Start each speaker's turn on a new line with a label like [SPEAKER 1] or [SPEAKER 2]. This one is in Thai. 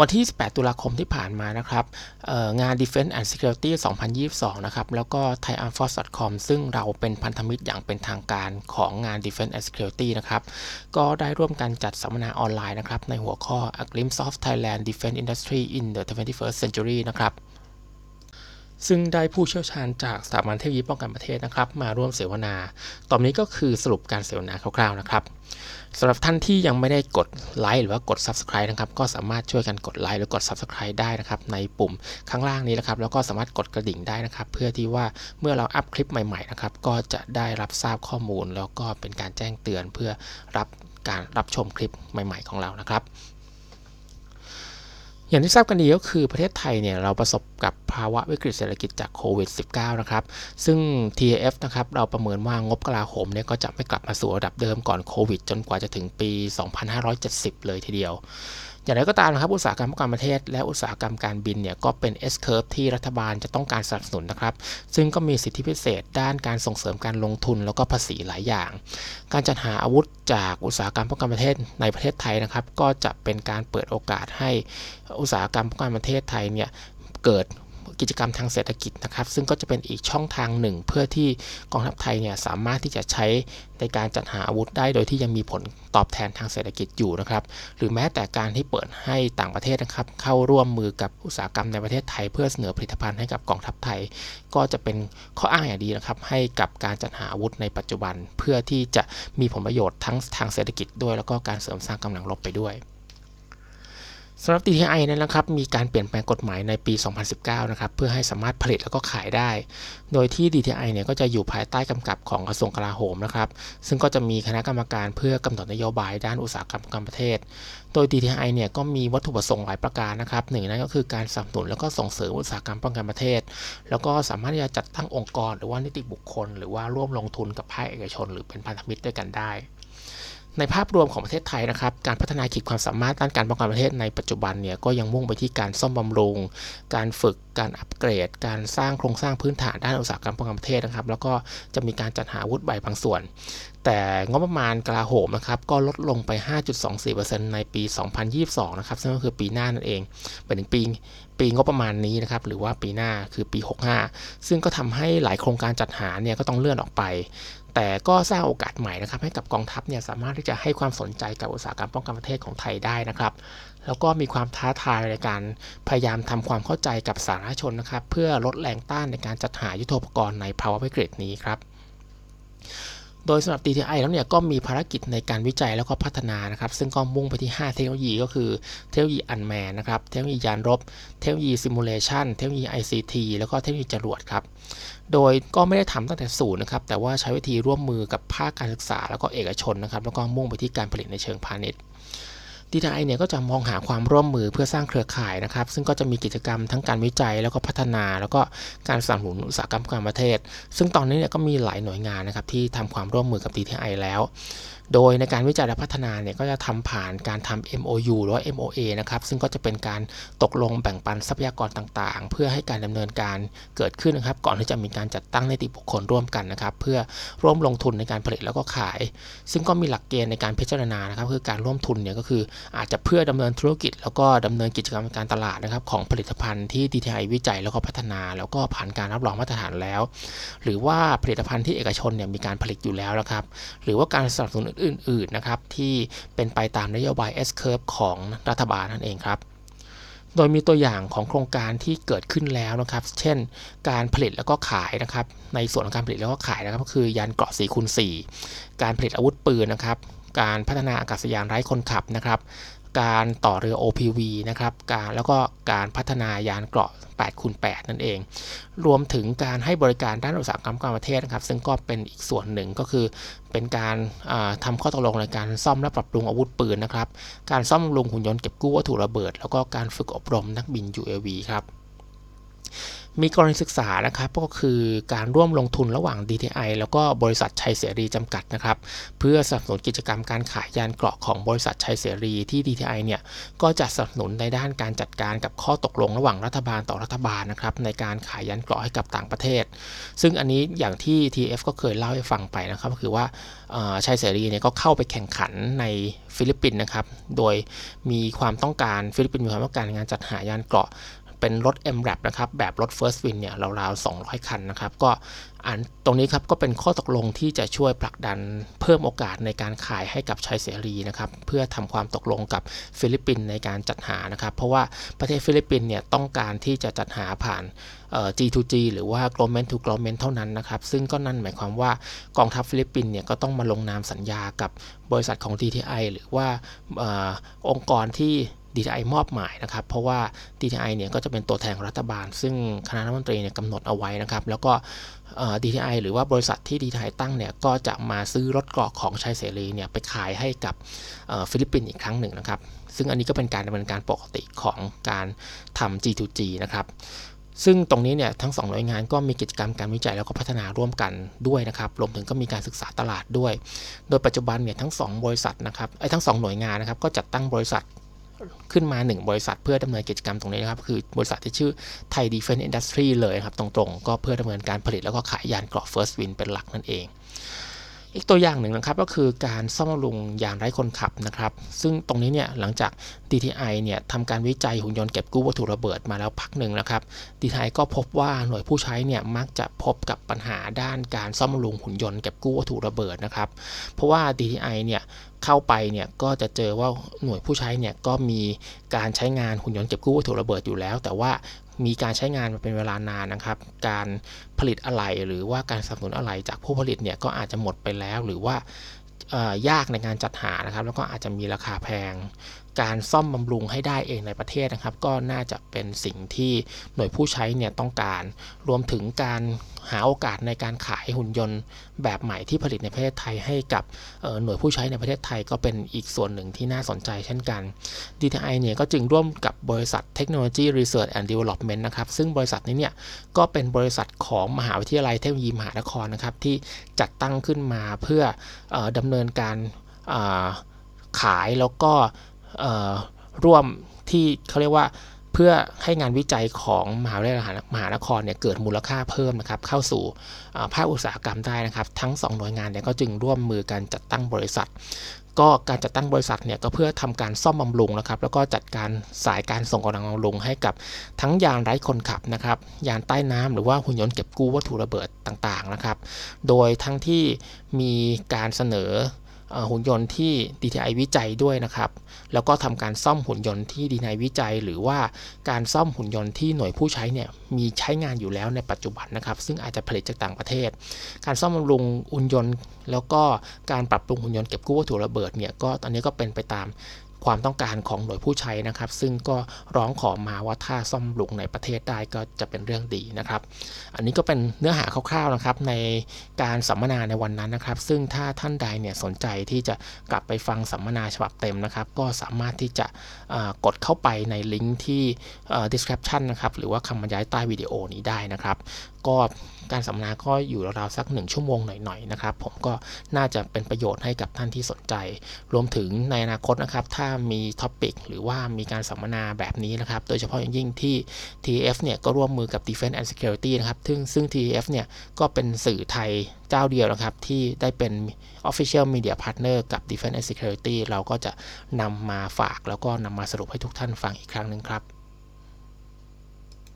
[SPEAKER 1] วันที่ 18 ตุลาคมที่ผ่านมานะครับงาน Defense and Security 2022 นะครับ แล้วก็ thaiarmforce.com ซึ่งเราเป็นพันธมิตรอย่างเป็นทางการของงาน Defense and Security นะครับ ก็ได้ร่วมกันจัดสัมมนาออนไลน์นะครับ ในหัวข้อ A Glimpse of Thailand Defense Industry in the 21st Century นะครับ ซึ่งได้ผู้เชี่ยวชาญจากสถาบันเทคโนโลยีป้องกันประเทศนะครับ มาร่วมเสวนาต่อนี้ก็คือสรุปการเสวนาคร่าวๆนะครับสำหรับท่านที่ยังไม่ได้กดไลค์หรือว่ากด Subscribe นะครับ ก็สามารถช่วยกันกดไลค์หรือกด Subscribe ได้นะครับ ในปุ่มข้างล่างนี้นะครับ แล้วก็สามารถกดกระดิ่งได้นะครับ เพื่อที่ว่าเมื่อเราอัพคลิปใหม่ๆนะครับ ก็จะได้รับทราบข้อมูล แล้วก็เป็นการแจ้งเตือนเพื่อรับการรับชมคลิปใหม่ ๆ ของเรานะครับ อย่างที่ทราบกันดีก็คือประเทศไทยเนี่ยเราประสบกับภาวะวิกฤตเศรษฐกิจจากโควิด -19 นะครับ ซึ่ง TAF นะครับเราประเมินว่างบกลาโหมเนี่ยก็จะไม่กลับมาสู่ระดับเดิมก่อนโควิด จนกว่าจะถึงปี 2570 เลยทีเดียว อย่างไรก็ตามนะครับอุตสาหกรรมการประเทศ และอุตสาหกรรมการบินเนี่ยก็เป็น S curve ที่รัฐบาลจะต้องการสนับสนุนนะครับ ซึ่งก็มีสิทธิพิเศษ ด้านการส่งเสริมการลงทุนแล้วก็ภาษีหลายอย่าง การจัดหาอาวุธจากอุตสาหกรรมป้องกันประเทศในประเทศไทยนะครับ ก็จะเป็นการเปิดโอกาสให้อุตสาหกรรมป้องกันประเทศไทยเนี่ยเกิด กิจกรรมทางเศรษฐกิจนะครับ ซึ่งก็จะเป็นอีกช่องทางหนึ่ง เพื่อที่กองทัพไทยเนี่ยสามารถที่จะใช้ในการจัดหาอาวุธได้ โดยที่ยังมีผลตอบแทนทางเศรษฐกิจอยู่นะครับ หรือแม้แต่การที่เปิดให้ต่างประเทศนะครับ เข้าร่วมมือกับอุตสาหกรรมในประเทศไทย เพื่อเสนอผลิตภัณฑ์ให้กับกองทัพไทย ก็จะเป็นข้ออ้างอย่างดีนะครับ ให้กับการจัดหาอาวุธในปัจจุบัน เพื่อที่จะมีผลประโยชน์ทั้งทางเศรษฐกิจด้วย แล้วก็การเสริมสร้างกำลังรบไปด้วย สำหรับ DTI นั้นนะครับมีการเปลี่ยนแปลงกฎหมายในปี 2019 นะครับเพื่อให้สามารถผลิตแล้วก็ขายได้ โดยที่ DTI เนี่ยก็จะอยู่ภายใต้กำกับของกระทรวงกลาโหมนะครับซึ่งก็จะมีคณะกรรมการเพื่อกำหนดนโยบายด้านอุตสาหกรรมการประเทศ โดย DTI เนี่ยก็มีวัตถุประสงค์หลายประการนะครับหนึ่งนั่นก็คือการสนับสนุนแล้วก็ส่งเสริมอุตสาหกรรมป้องกันประเทศ แล้วก็สามารถที่จะจัดตั้งองค์กร หรือว่านิติบุคคล หรือว่าร่วมลงทุนกับภาคเอกชน หรือเป็นพันธมิตรด้วยกันได้ ในภาพรวมของประเทศไทยนะครับ การพัฒนาขีดความสามารถด้านการป้องกันประเทศในปัจจุบันเนี่ยก็ยังมุ่งไปที่การซ่อมบำรุง การฝึก การอัปเกรด การสร้างโครงสร้างพื้นฐานด้านอุตสาหกรรมป้องกันประเทศนะครับ แล้วก็จะมีการจัดหาวุธใบบางส่วน แต่งบประมาณกลาโหมนะครับก็ลดลงไป 5.24%ในปี 2022 นะครับซึ่งก็คือปีหน้านั่นเองไปถึงปีปีงบประมาณนี้นะครับหรือว่าปีหน้าคือปี 65 ซึ่งก็ทำให้หลายโครงการจัดหาเนี่ยก็ต้องเลื่อนออกไป แต่ก็สร้างโอกาสใหม่นะครับให้กับกองทัพเนี่ยสามารถที่จะให้ความสนใจกับอุตสาหกรรมป้องกันประเทศของไทยได้นะครับ แล้วก็มีความท้าทายในการพยายามทำความเข้าใจกับสาธารณชนนะครับ เพื่อลดแรงต้านในการจัดหายุทโธปกรณ์ในภาวะวิกฤตนี้ครับ โดยสำหรับ DTI แล้วเนี่ยก็มีภารกิจในการวิจัยแล้วก็พัฒนานะครับ ซึ่งก็มุ่งไปที่ 5 เทคโนโลยีก็คือเทคโนโลยี unmanned นะครับ เทคโนโลยียานรบ เทคโนโลยี simulation เทคโนโลยี ICT แล้วก็เทคโนโลยีจรวดครับ โดยก็ไม่ได้ทำตั้งแต่ศูนย์นะครับ แต่ว่าใช้วิธีร่วมมือกับภาคการศึกษาแล้วก็เอกชนนะครับ แล้วก็มุ่งไปที่การผลิตในเชิงพาณิชย์ ดีไอเนี่ยก็จะมองหาความร่วมมือเพื่อสร้างเครือข่ายนะครับ ซึ่งก็จะมีกิจกรรมทั้งการวิจัยแล้วก็พัฒนา แล้วก็การสนับสนุนอุตสาหกรรมการประเทศ ซึ่งตอนนี้เนี่ยก็มีหลายหน่วยงานนะครับที่ทำความร่วมมือกับดีไอแล้วโดยในการวิจัยและพัฒนาเนี่ยก็จะทำผ่านการทำ MOU หรือ MOA นะครับ ซึ่งก็จะเป็นการตกลงแบ่งปันทรัพยากรต่างๆ เพื่อให้การดำเนินการเกิดขึ้นนะครับ ก่อนที่จะมีการจัดตั้งนิติบุคคลร่วมกันนะครับ เพื่อร่วมลงทุนในการผลิตแล้วก็ขาย ซึ่งก็มีหลักเกณฑ์ในการพิจารณานะครับ คือการร่วมทุนเนี่ยก็คืออาจจะเพื่อดำเนินธุรกิจ แล้วก็ดำเนินกิจกรรมการตลาดนะครับ ของผลิตภัณฑ์ที่ DTI วิจัยแล้วก็พัฒนา แล้วก็ผ่านการรับรองมาตรฐานแล้ว หรือว่าผลิตภัณฑ์ที่เอกชนเนี่ยมีการผลิตอยู่แล้วนะครับ หรือว่าการสนับสนุนอื่น ๆ นะครับ ที่เป็นไปตามนโยบาย S curve ของรัฐบาลนั่นเองครับโดยมีตัวอย่างของโครงการที่เกิดขึ้นแล้วนะครับ เช่น การผลิตแล้วก็ขายนะครับ ในส่วนของการผลิตแล้วก็ขายนะครับ ก็คือยานเกราะ4คูณ4การผลิตอาวุธปืนนะครับ การพัฒนาอากาศยานไร้คนขับนะครับการต่อเรือ OPV นะครับ การแล้วก็การพัฒนายานเกราะ8คูณ8นั่นเอง รวมถึงการให้บริการด้านอุตสาหกรรมการประเทศนะครับ ซึ่งก็เป็นอีกส่วนหนึ่งก็คือเป็นการทำข้อตกลงในการซ่อมและปรับปรุงอาวุธปืนนะครับ การซ่อมบำรุงหุ่นยนต์เก็บกู้วัตถุระเบิด แล้วก็การฝึกอบรมนักบิน UAV ครับ มีกรณีศึกษานะครับก็คือการร่วมลงทุนระหว่าง DTI แล้วก็บริษัทชัยเสรีจำกัดนะครับ เพื่อสนับสนุนกิจกรรมการขายยานเกราะของบริษัทชัยเสรีที่ DTI เนี่ยก็จะสนับสนุนในด้านการจัดการกับข้อตกลงระหว่างรัฐบาลต่อรัฐบาลนะครับในการขายยานเกราะให้กับต่างประเทศ ซึ่งอันนี้อย่างที่ TAF ก็เคยเล่าให้ฟังไปนะครับก็คือว่าชัยเสรีเนี่ยก็เข้าไปแข่งขันในฟิลิปปินส์นะครับโดยมีความต้องการฟิลิปปินส์มีความต้องการในการจัดหายานเกราะ เป็นรถ m r a p นะครับแบบรถ First Win เนี่ยราวๆ 200 คันนะครับก็อันตรงนี้ครับก็เป็นข้อตกลงที่จะช่วยผลักดันเพิ่มโอกาสในการขายให้กับชัยเสรีนะครับเพื่อทำความตกลงกับฟิลิปปินส์ในการจัดหานะครับ เพราะว่าประเทศฟิลิปปินส์เนี่ยต้องการที่จะจัดหาผ่าน G2G หรือว่า government to government เท่านั้นนะครับ ซึ่งก็นั่นหมายความว่ากองทัพฟิลิปปินส์เนี่ยก็ต้องมาลงนามสัญญากับบริษัทของ DTI หรือว่าองค์กรที่ DTI มอบหมายนะครับ เพราะว่า DTI เนี่ยก็จะเป็นตัวแทนรัฐบาล ซึ่งคณะรัฐมนตรีเนี่ยกำหนดเอาไว้นะครับ แล้วก็ DTI หรือว่าบริษัทที่ DTI ตั้งเนี่ยก็จะมาซื้อรถเกราะของชัยเสรีเนี่ยไปขายให้กับฟิลิปปินส์อีกครั้งหนึ่งนะครับ ซึ่งอันนี้ก็เป็นการดำเนินการปกติของการทำ G2G นะครับซึ่งตรงนี้เนี่ยทั้ง2หน่วยงานก็มีกิจกรรมการวิจัยแล้วก็พัฒนาร่วมกันด้วยนะครับ รวมถึงก็มีการศึกษาตลาดด้วย โดยปัจจุบันเนี่ยทั้ง 2 บริษัทนะครับไอ้ทั้ง 2 หน่วยงานนะครับก็จัดตั้งบริษัท ขึ้นมา 1 บริษัทเพื่อดำเนินกิจกรรมตรงนี้นะครับ คือบริษัทที่ชื่อไทยดีเฟนต์อินดัสทรีเลยครับ ตรงๆ ก็เพื่อดำเนินการผลิตแล้วก็ขายยานเกราะ First Win เป็นหลักนั่นเอง อีกตัวอย่างหนึ่งนะครับก็คือการซ่อมบำรุงยานไร้คนขับนะครับ ซึ่งตรงนี้เนี่ยหลังจาก DTI เนี่ยทำการวิจัยหุ่นยนต์เก็บกู้วัตถุระเบิดมาแล้วพักหนึ่งนะครับ DTI ก็พบว่าหน่วยผู้ใช้เนี่ยมักจะพบกับปัญหาด้านการซ่อมบำรุงหุ่นยนต์เก็บกู้วัตถุระเบิดนะครับ เพราะว่า DTI เนี่ยเข้าไปเนี่ยก็จะเจอว่าหน่วยผู้ใช้เนี่ยก็มีการใช้งานหุ่นยนต์เก็บกู้วัตถุระเบิดอยู่แล้ว แต่ว่า มีการใช้งานมาเป็นเวลานานนะครับ การผลิตอะไหล่หรือว่าการสนับสนุนอะไหล่จากผู้ผลิตเนี่ยก็อาจจะหมดไปแล้วหรือว่ายากในการจัดหานะครับ แล้วก็อาจจะมีราคาแพง การซ่อมบำรุงให้ได้เองในประเทศนะครับ ก็น่าจะเป็นสิ่งที่หน่วยผู้ใช้เนี่ยต้องการ รวมถึงการหาโอกาสในการขายหุ่นยนต์แบบใหม่ที่ผลิตในประเทศไทยให้กับหน่วยผู้ใช้ในประเทศไทยก็เป็นอีกส่วนหนึ่งที่น่าสนใจเช่นกัน DTI เนี่ยก็จึงร่วมกับบริษัท Technology Research and Development นะครับซึ่งบริษัทนี้เนี่ยก็เป็นบริษัทของมหาวิทยาลัยเทคโนโลยีมหานครนะครับที่จัดตั้งขึ้นมาเพื่ออดำเนินการขายแล้วก็ ร่วมที่เขาเรียกว่าเพื่อให้งานวิจัยของมหาวิทยาลัยมหานครเนี่ยเกิดมูลค่าเพิ่มนะครับเข้าสู่ภาคอุตสาหกรรมได้นะครับ ทั้ง 2 หน่วยงานเนี่ยก็จึงร่วมมือกันจัดตั้งบริษัท ก็การจัดตั้งบริษัทเนี่ยก็เพื่อทำการซ่อมบำรุงนะครับแล้วก็จัดการสายการส่งกำลังบำรุงให้กับทั้งยานไร้คนขับนะครับยานใต้น้ำหรือว่าหุ่นยนต์เก็บกู้วัตถุระเบิดต่างๆนะครับ โดยทั้งที่มีการเสนอ หุ่นยนต์ที่ DTI วิจัยด้วยนะครับ แล้วก็ทำการซ่อมหุ่นยนต์ที่ DTI วิจัย หรือว่าการซ่อมหุ่นยนต์ที่หน่วยผู้ใช้เนี่ยมีใช้งานอยู่แล้วในปัจจุบันนะครับ ซึ่งอาจจะผลิตจากต่างประเทศ การซ่อมบำรุงหุ่นยนต์ แล้วก็การปรับปรุงหุ่นยนต์เก็บกู้วัตถุระเบิดเนี่ยก็ตอนนี้ก็เป็นไปตาม ความต้องการของหน่วยผู้ใช้นะครับ ซึ่งก็ร้องขอมาว่าถ้าซ่อมบำรุงในประเทศได้ก็จะเป็นเรื่องดีนะครับ อันนี้ก็เป็นเนื้อหาคร่าวๆนะครับในการสัมมนาในวันนั้นนะครับ ซึ่งถ้าท่านใดเนี่ยสนใจที่จะกลับไปฟังสัมมนาฉบับเต็มนะครับ ก็สามารถที่จะกดเข้าไปในลิงก์ที่ description นะครับหรือว่าคำบรรยายใต้วิดีโอนี้ได้นะครับ ก็การสัมมนาก็อยู่ราวๆสัก 1 ชั่วโมงหน่อยๆนะครับ ผมก็น่าจะเป็นประโยชน์ให้กับท่านที่สนใจ รวมถึงในอนาคตนะครับ ถ้ามีท็อปิกหรือว่ามีการสัมมนาแบบนี้นะครับ โดยเฉพาะอย่างยิ่งที่ TF เนี่ยก็ร่วมมือกับ Defense and Security นะครับ ซึ่งซึ่ง TF เนี่ยก็เป็นสื่อไทยเจ้าเดียวนะครับ ที่ได้เป็น Official Media Partner กับ Defense and Security เราก็จะนำมาฝากแล้วก็นำมาสรุปให้ทุกท่านฟังอีกครั้งหนึ่งครับ